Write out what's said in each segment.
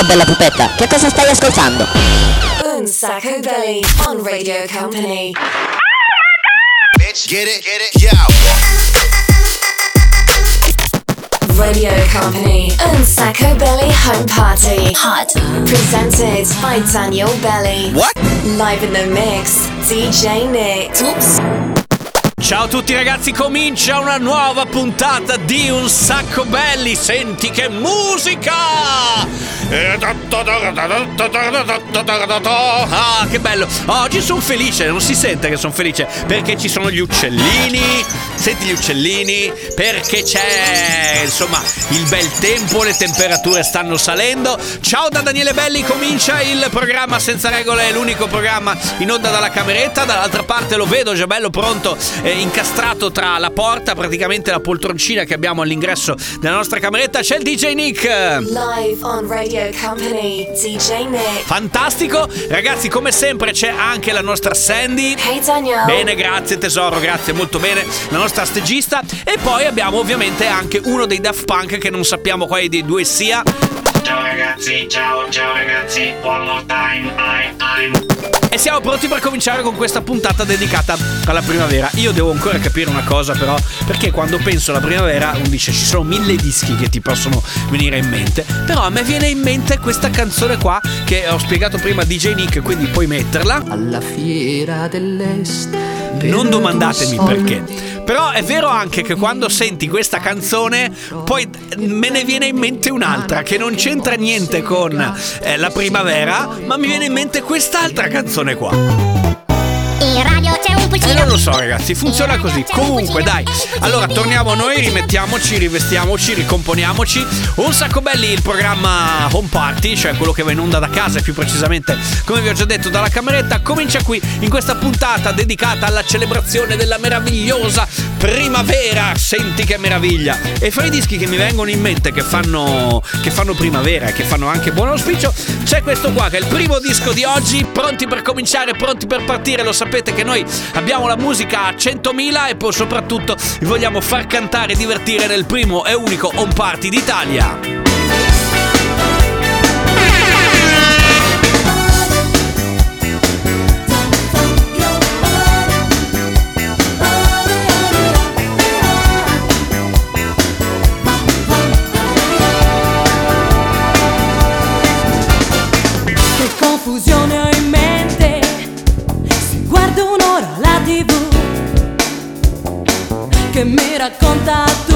Ciao bella pupetta, che cosa stai ascoltando? Un Sacco Belly on Radio Company. Bitch, get it, get it, yo. Radio Company and Sacco Belly Home Party. Hot. Presented by Daniel Belly. What? Live in the mix, DJ Nick. Oops. Ciao a tutti ragazzi, comincia una nuova puntata di Un Sacco Belli. Senti che musica! Ah, che bello! Oggi sono felice, non si sente che sono felice perché ci sono gli uccellini. Senti gli uccellini? Perché c'è insomma il bel tempo, le temperature stanno salendo. Ciao da Daniele Belli, comincia il programma senza regole, l'unico programma in onda dalla cameretta. Dall'altra parte lo vedo già bello pronto, eh, incastrato tra la porta, praticamente la poltroncina che abbiamo all'ingresso della nostra cameretta. C'è il DJ Nick. Live on Radio Company, DJ Nick. Fantastico, ragazzi, come sempre c'è anche la nostra Sandy. Hey Daniel. Bene, grazie tesoro, grazie molto bene. La nostra stagista. E poi abbiamo ovviamente anche uno dei Daft Punk che non sappiamo quale dei due sia. Ciao ragazzi, ciao, ciao ragazzi, one more time, I, I'm... E siamo pronti per cominciare con questa puntata dedicata alla primavera. Io devo ancora capire una cosa però, perché quando penso alla primavera uno dice ci sono mille dischi che ti possono venire in mente, però a me viene in mente questa canzone qua che ho spiegato prima a DJ Nick, quindi puoi metterla. alla fiera dell'est. Non domandatemi perché. Però è vero anche che quando senti questa canzone, poi me ne viene in mente un'altra che non c'entra niente con eh, la primavera, ma mi viene in mente quest'altra canzone qua. In radio E pulcino. non lo so ragazzi, funziona così. Comunque dai, allora torniamo noi, rimettiamoci, rivestiamoci, ricomponiamoci. Un sacco belli il programma Home Party, cioè quello che va in onda da casa e più precisamente, come vi ho già detto, dalla cameretta. Comincia qui in questa puntata dedicata alla celebrazione della meravigliosa primavera. Senti che meraviglia! E fra i dischi che mi vengono in mente che fanno, che fanno primavera e che fanno anche buon auspicio, c'è questo qua che è il primo disco di oggi. Pronti per cominciare, pronti per partire. Lo sapete che noi abbiamo la musica a 100.000 e poi soprattutto vi vogliamo far cantare e divertire nel primo e unico home party d'Italia. Confusione che mi racconta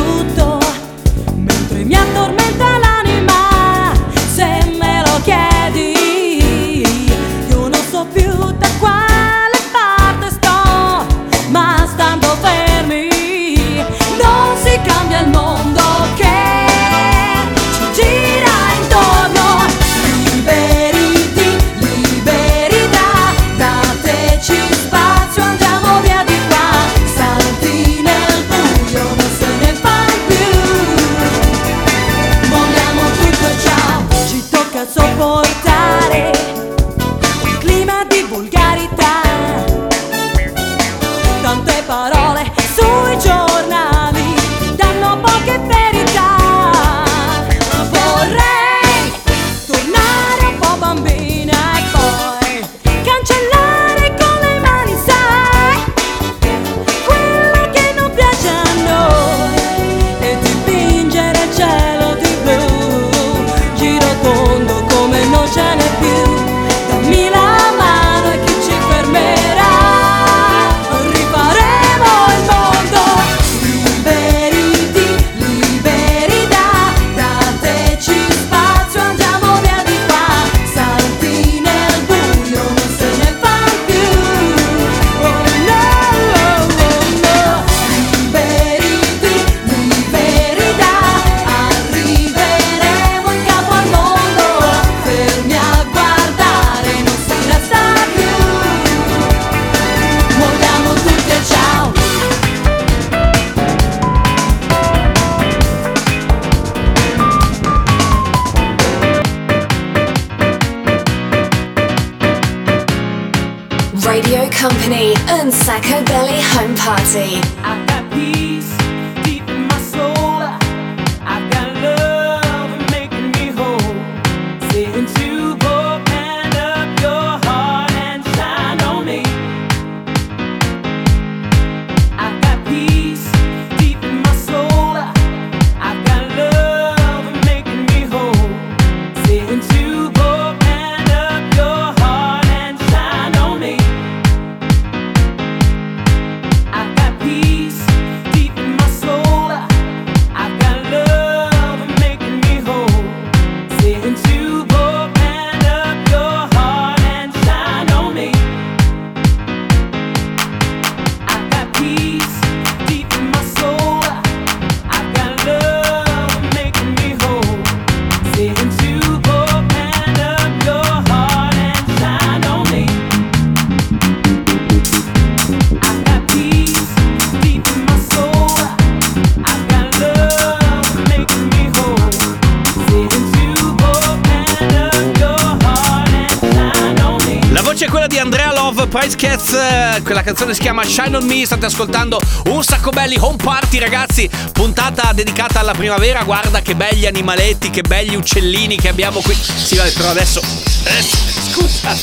canzone si chiama Shine on Me, state ascoltando un sacco belli home party ragazzi, puntata dedicata alla primavera, guarda che belli animaletti, che belli uccellini che abbiamo qui. Sì, vabbè, però adesso... adesso scusa,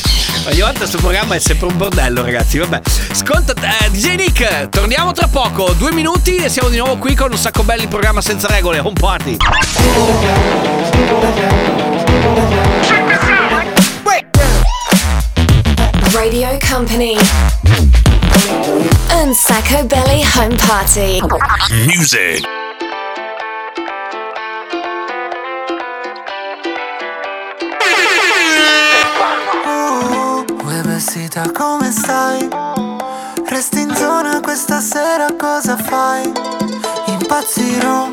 ogni volta questo programma è sempre un bordello ragazzi, vabbè. Ascolta, eh, DJ Nick, torniamo tra poco, due minuti e siamo di nuovo qui con un sacco belli programma senza regole, home party. Radio Company. And Sacco Belly Home Party. Music. Vestita come stai? Resti in zona questa sera cosa fai? Impazzirò,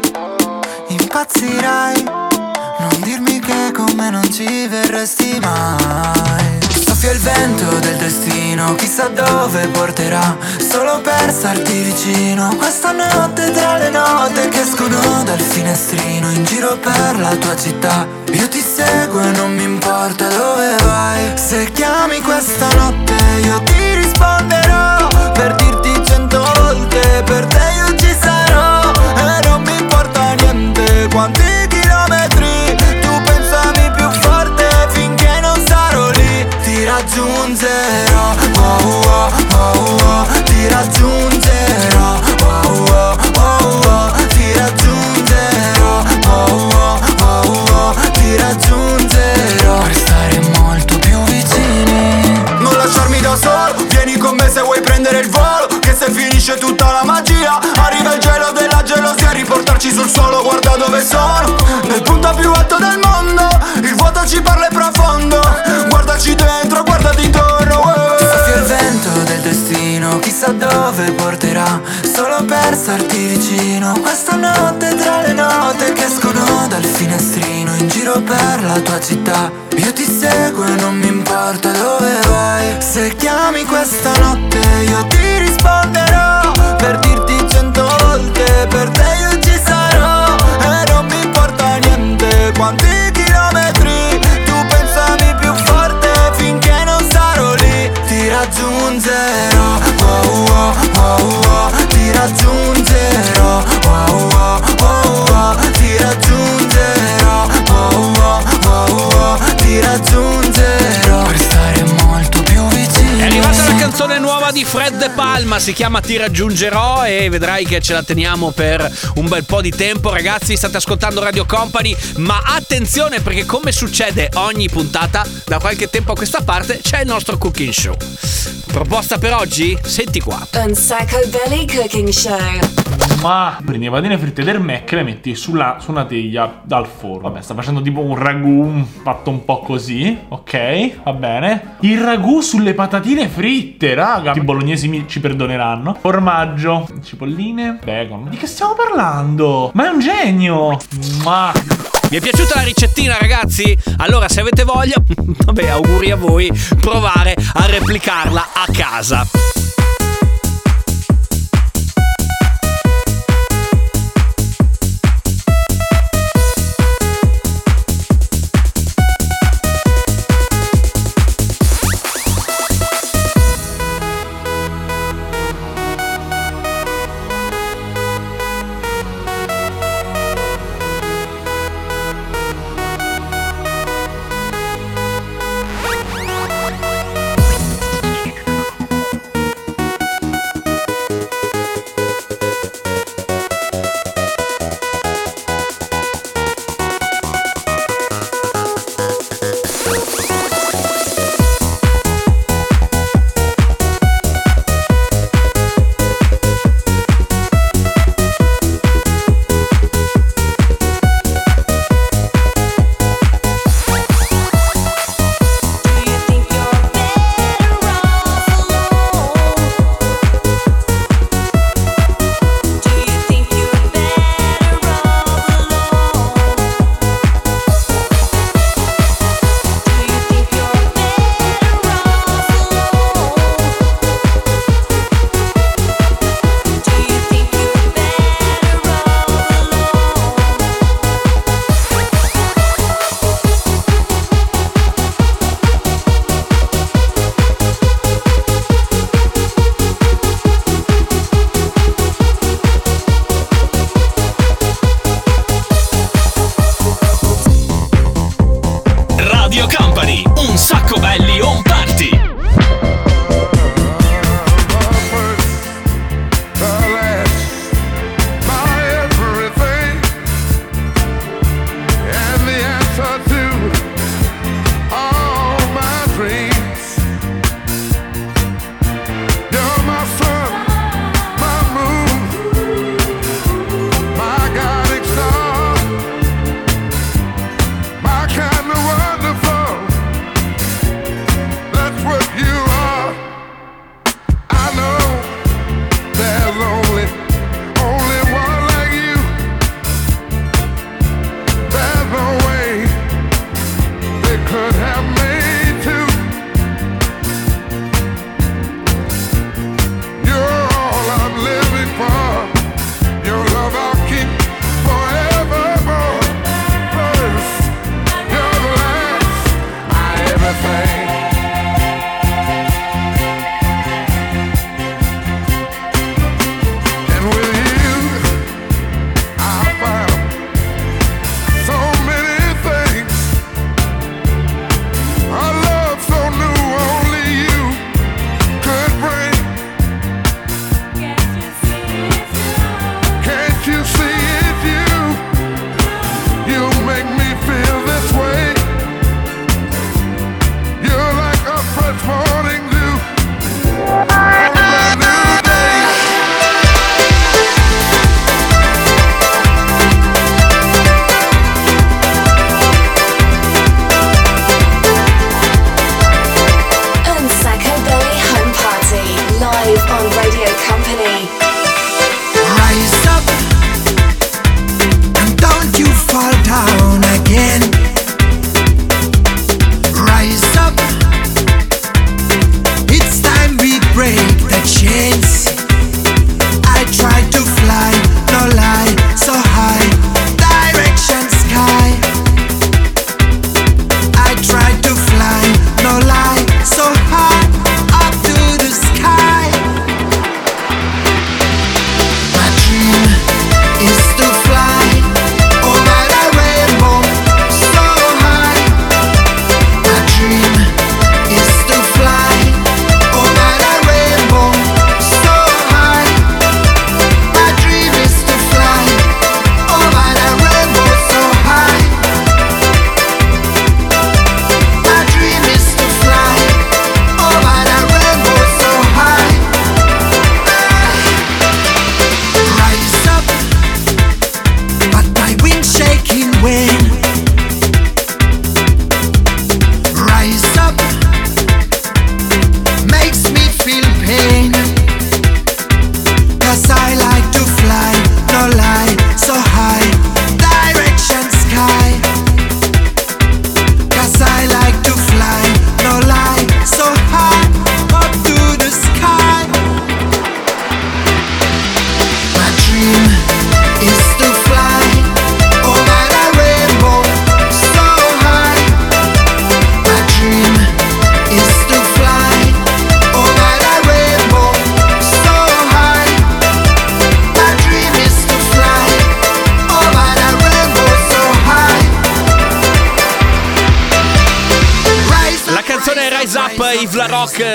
impazzirai Non dirmi che con me non ci verresti mai Soffia il vento del destino, chissà dove porterà Solo per starti vicino. Questa notte tra le note che escono dal finestrino In giro per la tua città. Io ti seguo e non mi importa dove vai. Se chiami questa notte io ti risponderò finisce tutta la magia. Arriva il gelo della gelosia. Riportarci sul suolo guarda dove sono. Nel punto più alto del mondo Il vuoto ci parla e profondo. Guardaci dentro, guardati intorno Soffia il vento del destino Chissà dove porterà. Solo per starti vicino Questa notte tra le note Che escono dal finestrino In giro per la tua città. Io ti seguo e non mi importa dove vai. Se chiami questa notte Io ti risponderò Per dirti Si chiama Ti raggiungerò e vedrai che ce la teniamo per un bel po' di tempo. Ragazzi, state ascoltando Radio Company, ma attenzione perché come succede ogni puntata, da qualche tempo a questa parte c'è il nostro cooking show. Proposta per oggi? Senti qua. Un Sacco Belly Cooking Show. Ma prendi le patatine fritte del Mac e le metti sulla, su una teglia dal forno. Vabbè, sta facendo tipo un ragù fatto un po' così. Ok, va bene. Il ragù sulle patatine fritte, raga. I bolognesi mi, ci perdoneranno. Formaggio, cipolline, bacon. Di che stiamo parlando? Ma è un genio! Ma Vi è piaciuta la ricettina, ragazzi? Allora, se avete voglia, vabbè, auguri a voi, provare a replicarla a casa.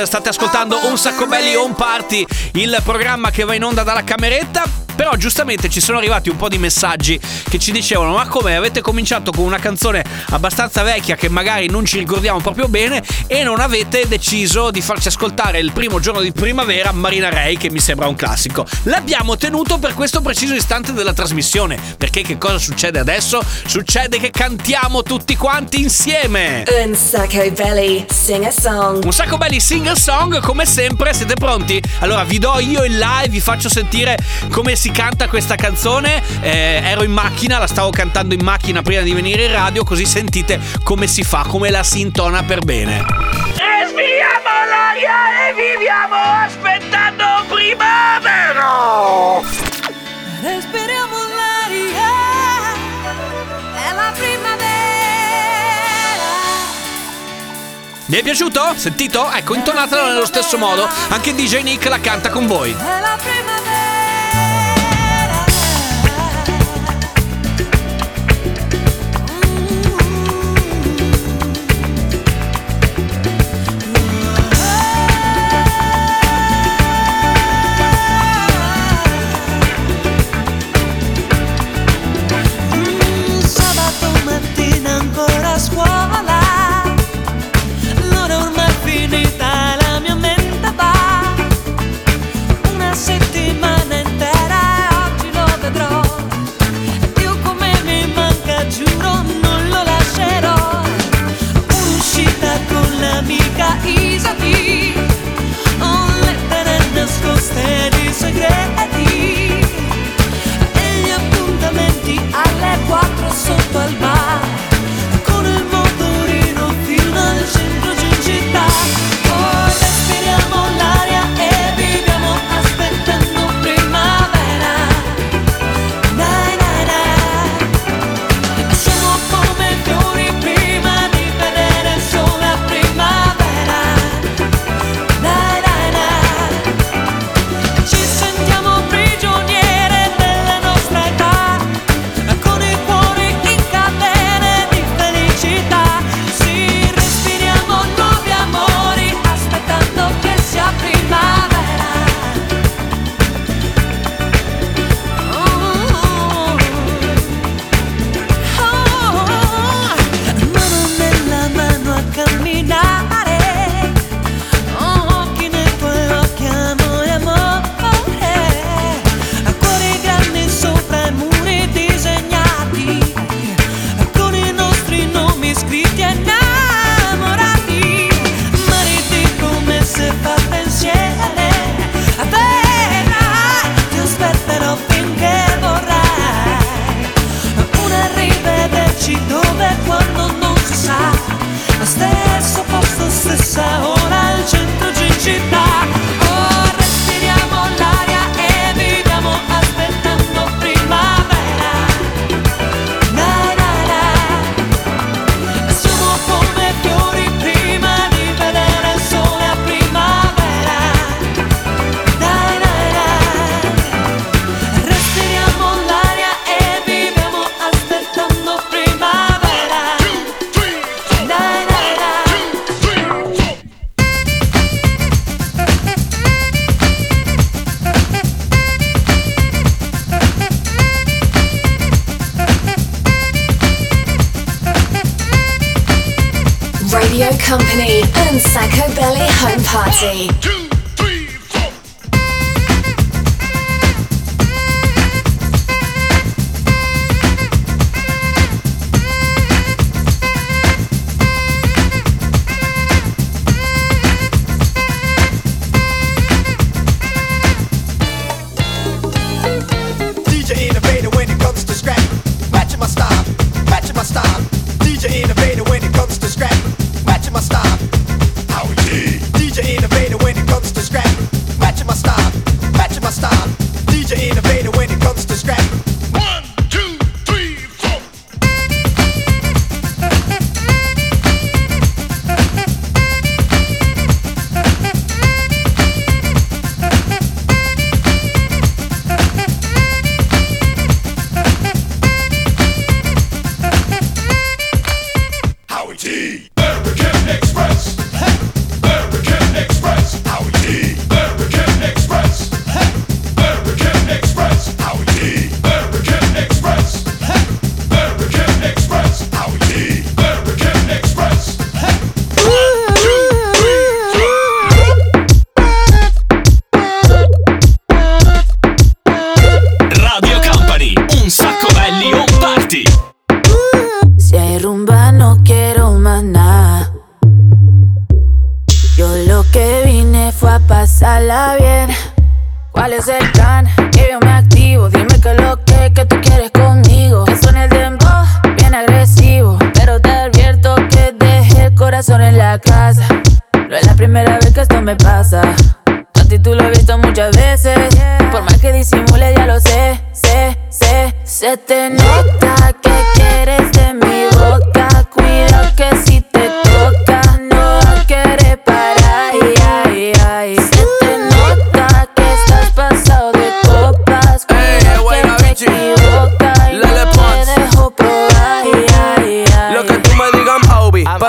State ascoltando Un Sacco Belli Home Party, il programma che va in onda dalla cameretta. Però giustamente ci sono arrivati un po' di messaggi che ci dicevano ma come avete cominciato con una canzone abbastanza vecchia che magari non ci ricordiamo proprio bene e non avete deciso di farci ascoltare il primo giorno di primavera Marina Ray che mi sembra un classico. L'abbiamo tenuto per questo preciso istante della trasmissione perché che cosa succede adesso? Succede che cantiamo tutti quanti insieme. Un sacco belly, sing a song. Un sacco belli single song, come sempre, siete pronti? Allora vi do io il live, vi faccio sentire come si canta questa canzone. Eh, ero in macchina, la stavo cantando in macchina prima di venire in radio, così sentite come si fa, come la si intona per bene. Respiriamo l'aria e viviamo aspettando primavera. Respiriamo l'aria è la primavera. Vi è piaciuto? Sentito? Ecco, intonatelo nello stesso modo. Anche DJ Nick la canta con voi. È la primavera.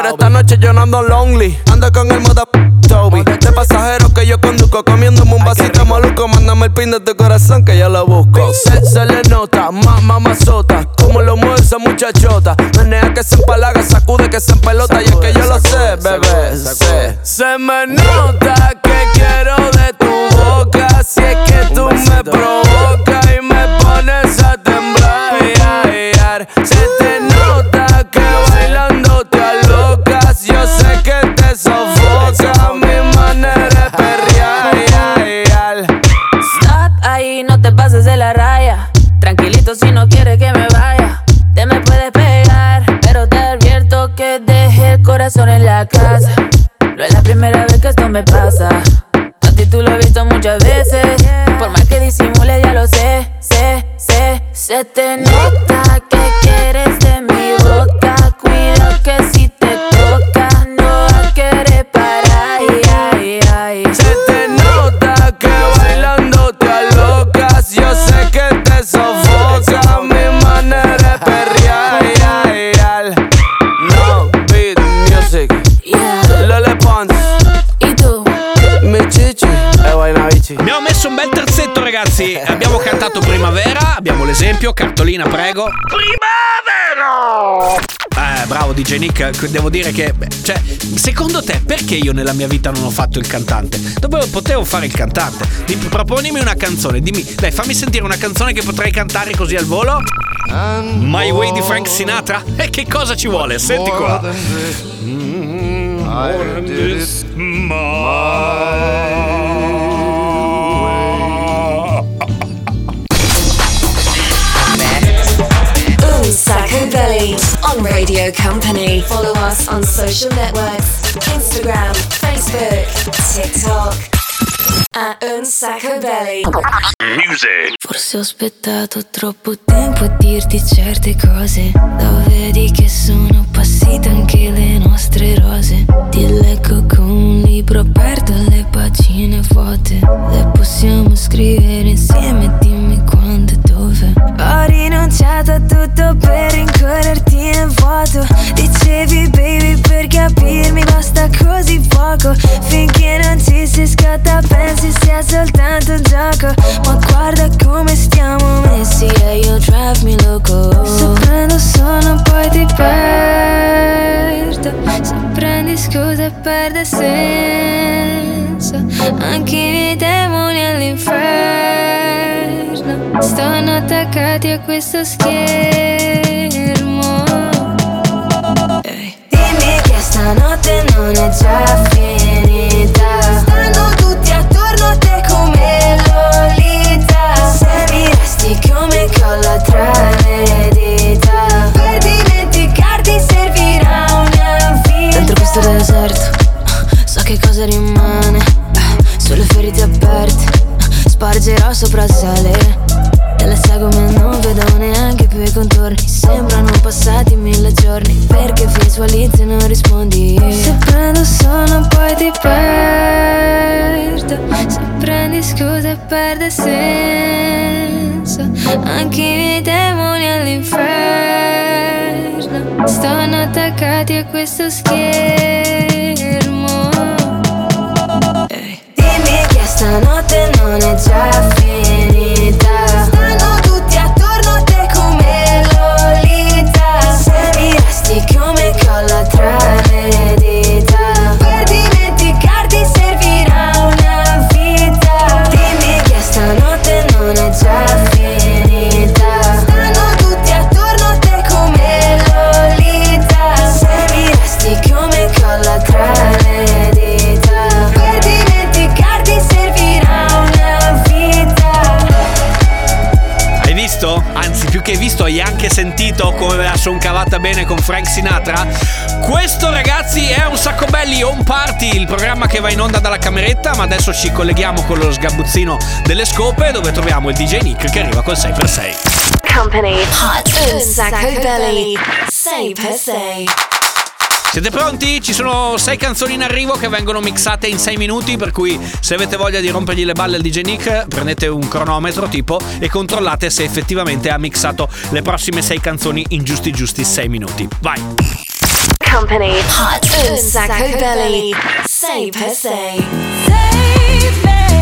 Esta noche yo no ando lonely. Ando con el moda Toby. De pasajero que yo conduzco. Comiéndome un vasito maluco. Mándame el pin de tu corazón que yo lo busco. Se, se le nota, más mamazota. Como lo mueve esa muchachota. Menea que se empalaga, sacude que se empelota. Y es que yo lo sé, bebé. Sé. Se me nota que quiero de tu boca. Si es que tú me provocas corazón en la casa. No es la primera vez que esto me pasa. A ti tú lo he visto muchas veces. Por más que disimule, ya lo sé, sé, sé. Se te nota Abbiamo messo un bel terzetto, ragazzi. Abbiamo cantato Primavera. Abbiamo l'esempio. Cartolina, prego. Primavera! Eh, bravo DJ Nick. Devo dire che. beh, Cioè, secondo te, perché io nella mia vita non ho fatto il cantante? Dopo potevo fare il cantante. Di- proponimi una canzone. Dimmi, dai, fammi sentire una canzone che potrei cantare così al volo. My Way di Frank Sinatra? E che cosa ci vuole? Senti qua. Un Belly on Radio Company. Follow us on social networks Instagram, Facebook, TikTok. At Un Sacco Belly. Forse ho aspettato troppo tempo a dirti certe cose Lo vedi che sono passate anche le nostre rose Ti leggo con un libro aperto le pagine vuote Le possiamo scrivere insieme dove A tutto per rincorrerti nel vuoto. Dicevi baby per capirmi basta così poco. Finché non ci si scatta pensi sia soltanto un gioco. Ma guarda come stiamo messi e io drive me loco. Se prendo sonno poi ti perdo Se prendi scusa perde senso Anche i miei attaccati a questo schermo. Dimmi che stanotte non è già finita. Stanno tutti attorno a te come Lolita. Se mi resti come colla tra le dita. Per dimenticarti servirà una vita. Dentro questo deserto So che cosa rimane. Sulle ferite aperte Spargerò sopra il sale Ma non vedo neanche più i contorni. Sembrano passati mille giorni. Perché visualizzi e non rispondi? Se prendo sonno poi ti perdo. Se prendi scusa e perde senso. Anche i miei demoni all'inferno. Stanno attaccati a questo schermo. Dimmi che stanotte non è già finita bene con Frank Sinatra? Questo ragazzi è un sacco belli Home Party, il programma che va in onda dalla cameretta, ma adesso ci colleghiamo con lo sgabuzzino delle scope dove troviamo il DJ Nick che arriva col 6x6. Company Hot Un sacco belli 6 per 6 Siete pronti? Ci sono sei canzoni in arrivo che vengono mixate in 6 minuti, per cui se avete voglia di rompergli le balle al DJ Nick, prendete un cronometro tipo e controllate se effettivamente ha mixato le prossime 6 canzoni in giusti giusti 6 minuti. Vai! Company Hot Un sacco belli 6 per 6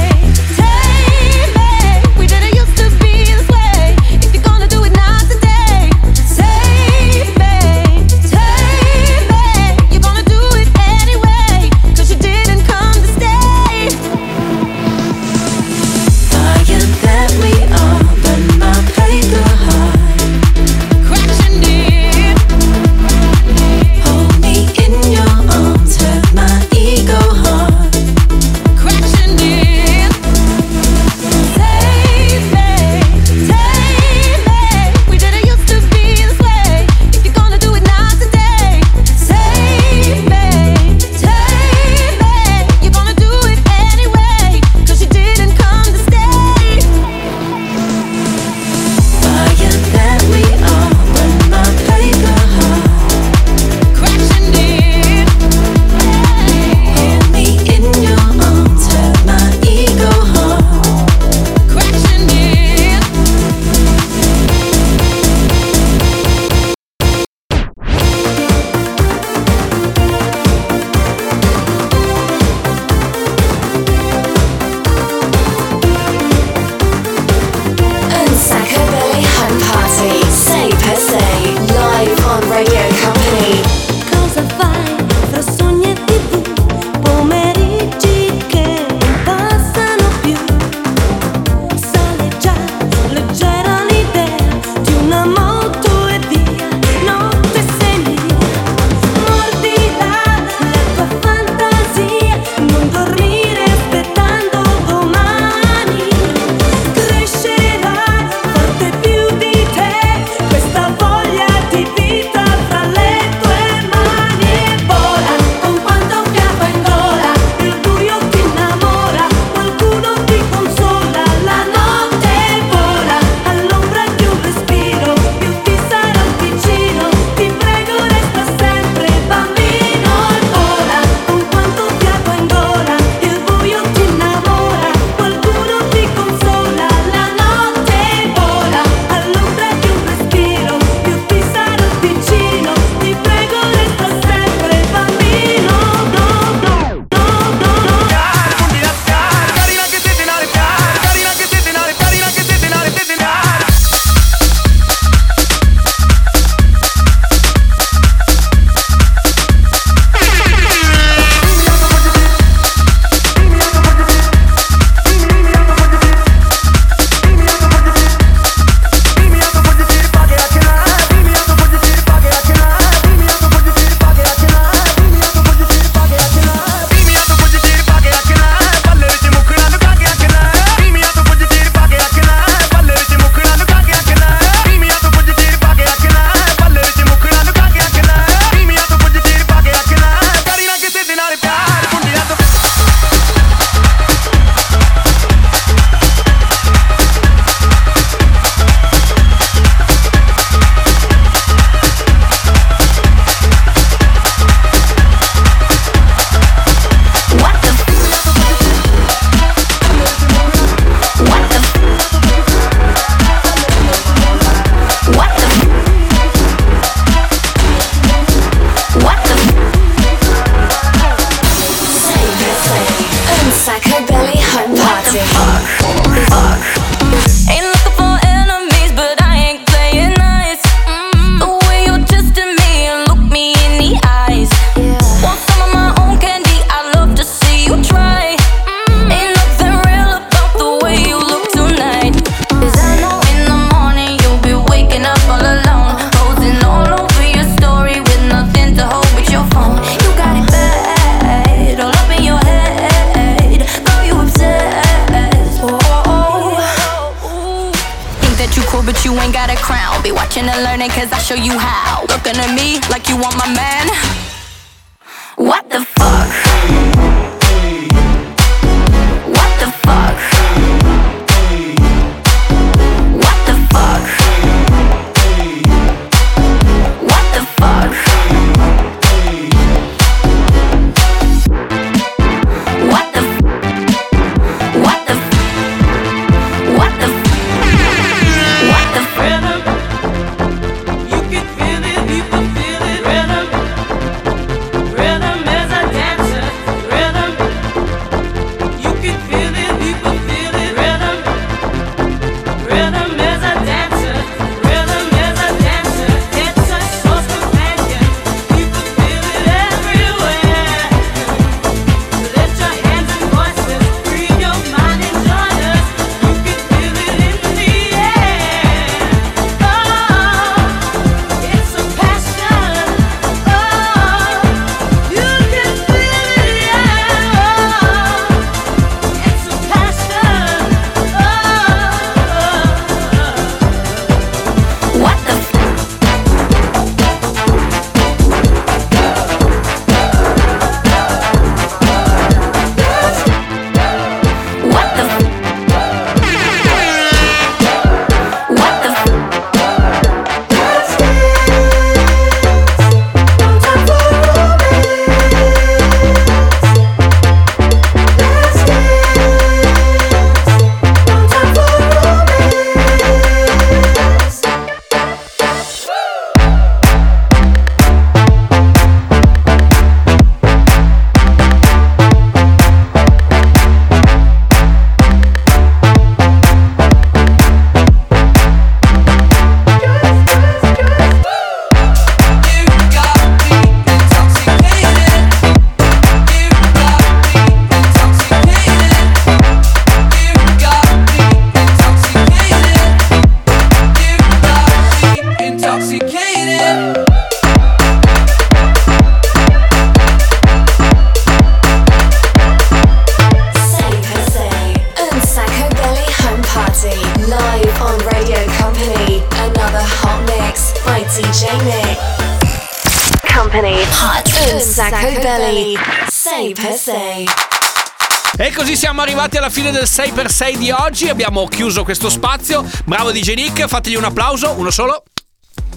fine del 6x6 di oggi. Abbiamo chiuso questo spazio. Bravo DJ Nick, fategli un applauso, uno solo.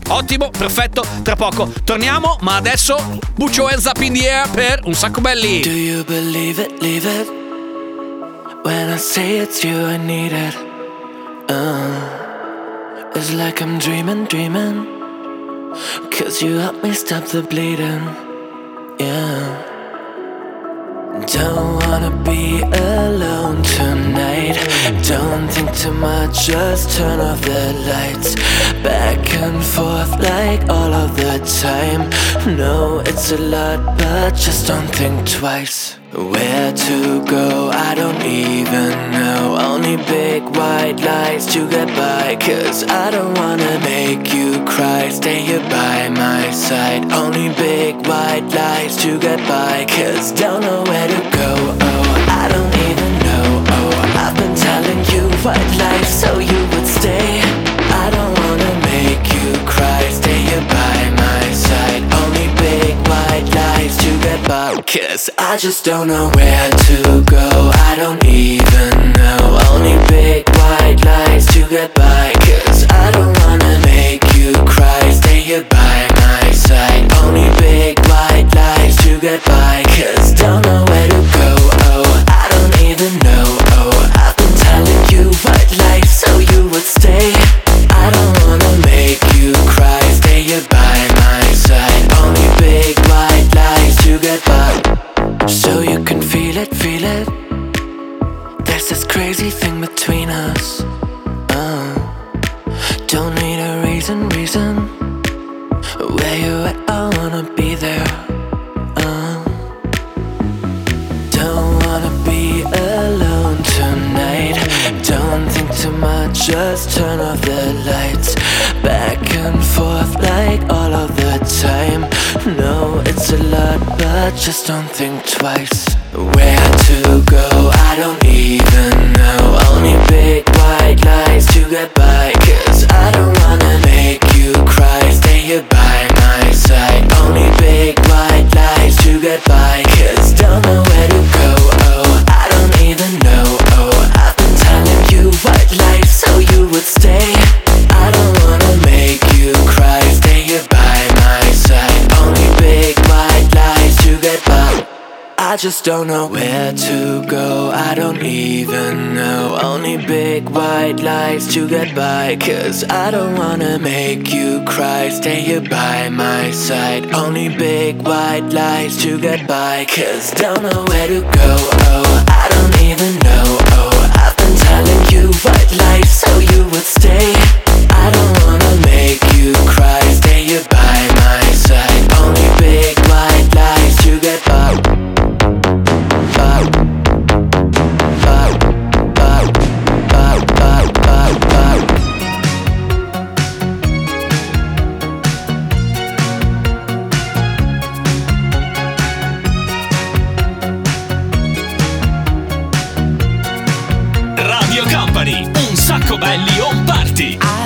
Ottimo, perfetto. Tra poco torniamo, ma adesso your hands up in the air per un sacco belli. Do you believe it, leave it? When I say it's you, I need it. Uh, it's like I'm dreaming, dreaming. Cause you help me stop the bleeding. Yeah. Don't wanna be alone tonight. Don't think too much, just turn off the lights. Back and forth like all of the time. No, it's a lot, but just don't think twice. Where to go, I don't even know. Only big white lights to get by. Cause I don't wanna make you cry. Stay here by my side. Only big white lights to get by. Cause don't know where to go. Oh, I don't even know. Oh, I've been telling you white lies so you get. Cause I just don't know where to go. I don't even know. Only big white lies to get by. Cause I don't wanna make you cry. Stay here by my side. Only big white lies to get by. Cause don't know where to between us. Uh, don't need a reason, reason. Where you at? I wanna be there. Uh, don't wanna be alone tonight. Don't think too much, just turn off the lights. Back and forth like all of the time. I just don't think twice. Where to go, I don't even know. Only big white lies to get by Cause I don't wanna make you cry. Stay here by myself I just don't know where to go. I don't even know. Only big white lights to get by. Cause I don't wanna make you cry. Stay here by my side. Only big white lights to get by. Cause don't know where to go. Oh, I don't even know. Oh, I've been telling you white lights so you would stay. Sacco belli on party.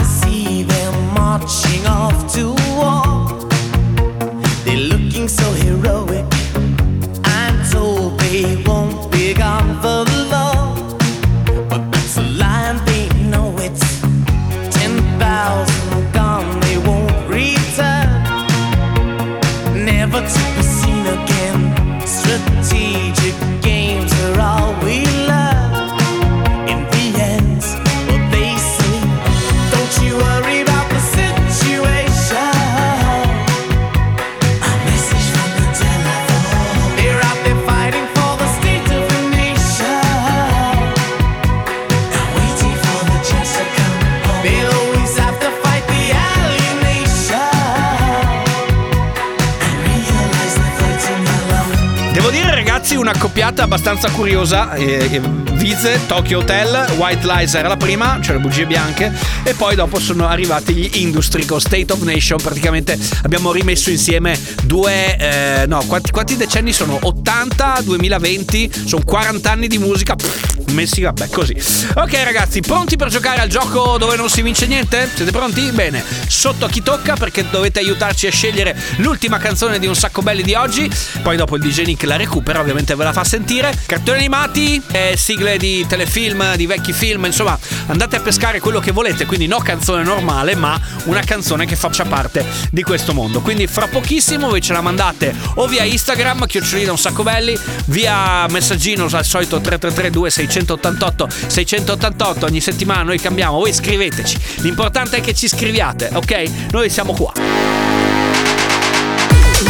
Abbastanza curiosa eh, Vize, Tokyo Hotel, White Lies era la prima, cioè le bugie bianche e poi dopo sono arrivati gli Industry con State of Nation praticamente abbiamo rimesso insieme due eh, no quanti, quanti decenni sono? 80, 2020 sono 40 anni di musica pff, messi vabbè così. Ok ragazzi pronti per giocare al gioco dove non si vince niente? siete pronti? bene. Sotto a chi tocca perché dovete aiutarci a scegliere l'ultima canzone di un sacco belli di oggi. Poi dopo il DJ Nick la recupera ovviamente ve la fa sentire. Cartoni animati eh, sigle di telefilm di vecchi film insomma andate a pescare quello che volete quindi no canzone normale ma una canzone che faccia parte di questo mondo. Quindi fra pochissimo voi ce la mandate o via Instagram chiocciolina un sacco belli via messaggino al solito 3332 688 688 ogni settimana noi cambiamo voi scriveteci l'importante è che ci scriviate ok noi siamo qua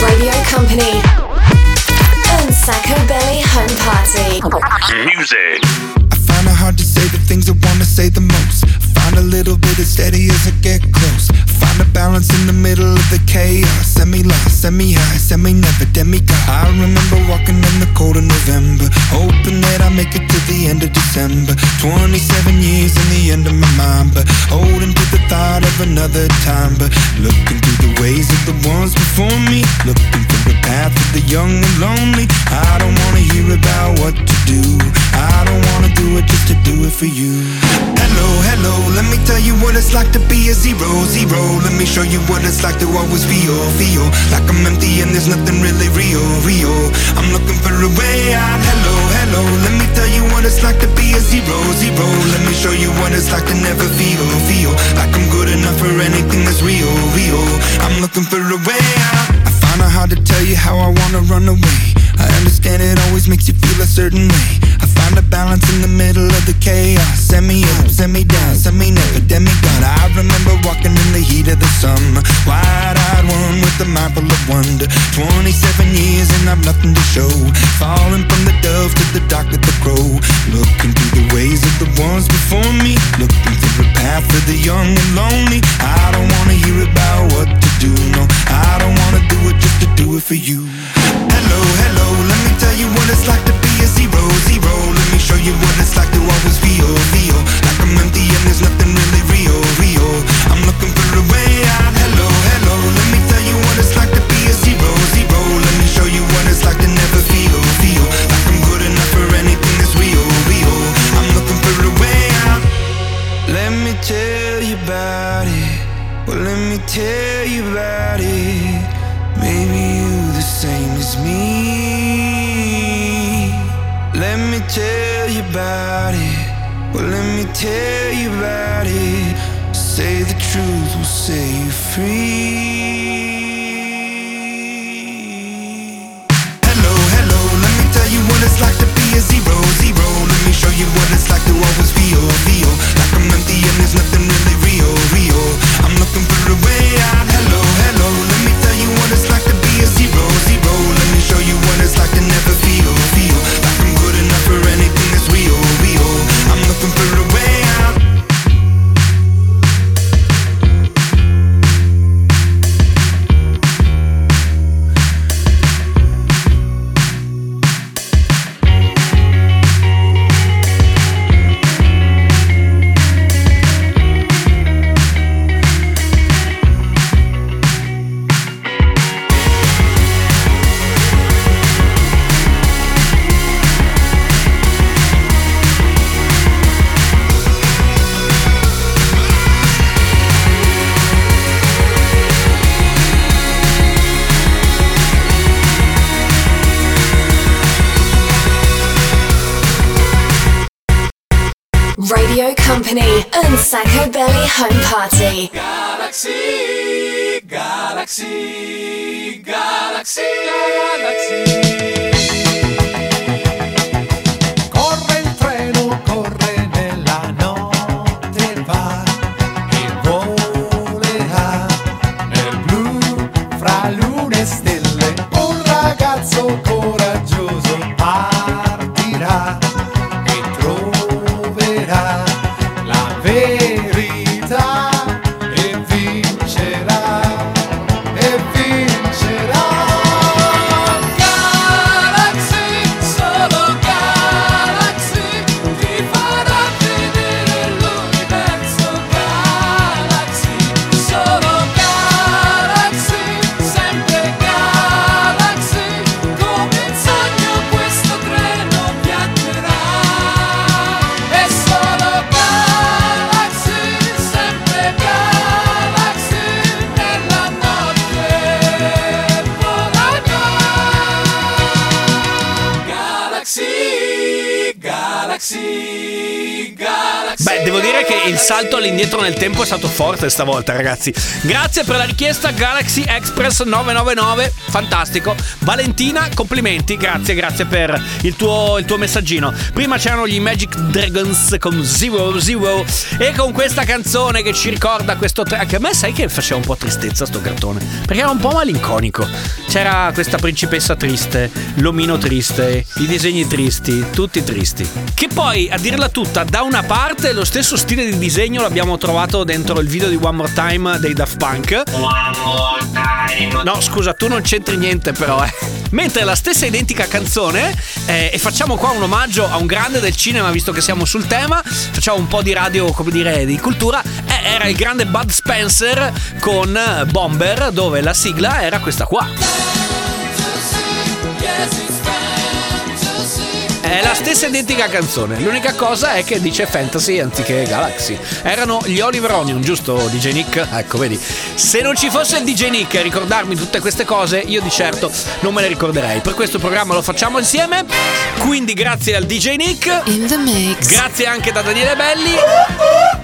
Radio Company. And Sacco Belly Home Party. Music. I find it hard to say the things I wanna say the most. Find a little bit of steady as I get close. Find a balance in the middle of the chaos. Semi lost, semi high, semi never demigod. I remember walking in the cold of November, hoping that I make it to the end of December. 27 years in the end of my mind, but holding to the thought of another time. But looking through the ways of the ones before me, looking for the path of the young and lonely. I don't wanna hear about what to do. I don't wanna do it just to do it for you. Hello, hello, let me tell you what it's like to be a zero, zero. Let me show you what it's like to always feel, feel like I'm empty and there's nothing really real, real. I'm looking for a way out. Hello, hello, let me tell you what it's like to be a zero, zero. Let me show you what it's like to never feel, feel like I'm good enough for anything that's real, real. I'm looking for a way out. I find it hard to tell you how I wanna run away. I understand it always makes you feel a certain way. I find a balance in the middle of the chaos. Send me up, send me down, send me never demigod. I remember walking in the heat of the summer, wide-eyed one with a mind full of wonder. 27 years and I've nothing to show. Falling from the dove to the dark of the crow. Looking through the ways of the ones before me. Looking for a path for the young and lonely. I don't wanna hear about what to do. No, I don't wanna do it just to do it for you. Hello, hello, let me tell you what it's like to a zero, zero. Let me show you what it's like to always feel, feel like I'm empty and there's nothing really real, real. I'm looking for a way out. Hello, hello, let me tell you what it's like to be a zero, zero. Let me show you what it's like to never feel, feel like I'm good enough for anything that's real, real. I'm looking for a way out. Let me tell you about it. Well, let me tell you about it. Maybe you the same as me. Let me tell you about it. Well, let me tell you about it. Say the truth will set you free. Hello, hello, let me tell you you show you what it's like to always feel, feel like I'm empty and there's nothing really real, real. I'm looking for a way out. Hello, hello. Let me tell you what it's like to be a zero, zero. Let me show you what it's like to never Home Party. All'indietro nel tempo è stato forte stavolta, ragazzi. Grazie per la richiesta Galaxy Express 999, fantastico. Valentina, complimenti, grazie, grazie per il tuo, il tuo messaggino. Prima c'erano gli Magic Dragons con Zero Zero e con questa canzone che ci ricorda questo track. A me sai che faceva un po' tristezza sto cartone, perché era un po' malinconico. C'era questa principessa triste, l'omino triste, i disegni tristi, tutti tristi. Che poi, a dirla tutta, da una parte lo stesso stile di disegno l'abbiamo trovato dentro il video di One More Time dei Daft Punk. No, scusa, tu non c'entri niente però, eh. Mentre la stessa identica canzone, eh, e facciamo qua un omaggio a un grande del cinema, visto che siamo sul tema, facciamo un po' di radio, come dire, di cultura, eh, era il grande Bud Spencer con Bomber, dove la sigla era questa qua. È la stessa identica canzone. L'unica cosa è che dice fantasy anziché galaxy. Erano gli Oliver Onion, giusto DJ Nick? Ecco, vedi. Se non ci fosse il DJ Nick a ricordarmi tutte queste cose, io di certo non me le ricorderei. Per questo programma lo facciamo insieme. Quindi grazie al DJ Nick. In the mix. Grazie anche da Daniele Belli.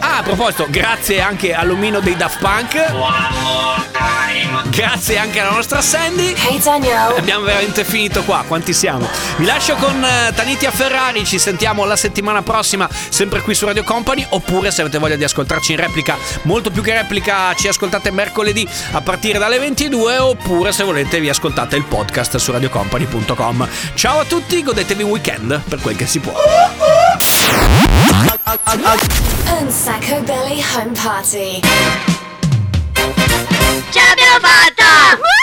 Ah, a proposito, grazie anche all'omino dei Daft Punk. Grazie anche alla nostra Sandy. Hey Daniel. Abbiamo veramente finito qua, quanti siamo? Vi lascio con Benvenuti a Ferrari, ci sentiamo la settimana prossima sempre qui su Radio Company oppure se avete voglia di ascoltarci in replica, molto più che replica, ci ascoltate mercoledì a partire dalle 22 oppure se volete vi ascoltate il podcast su radiocompany.com. Ciao a tutti, godetevi un weekend per quel che si può. Unsacco Belly Home Party. Ce l'abbiamo fatta!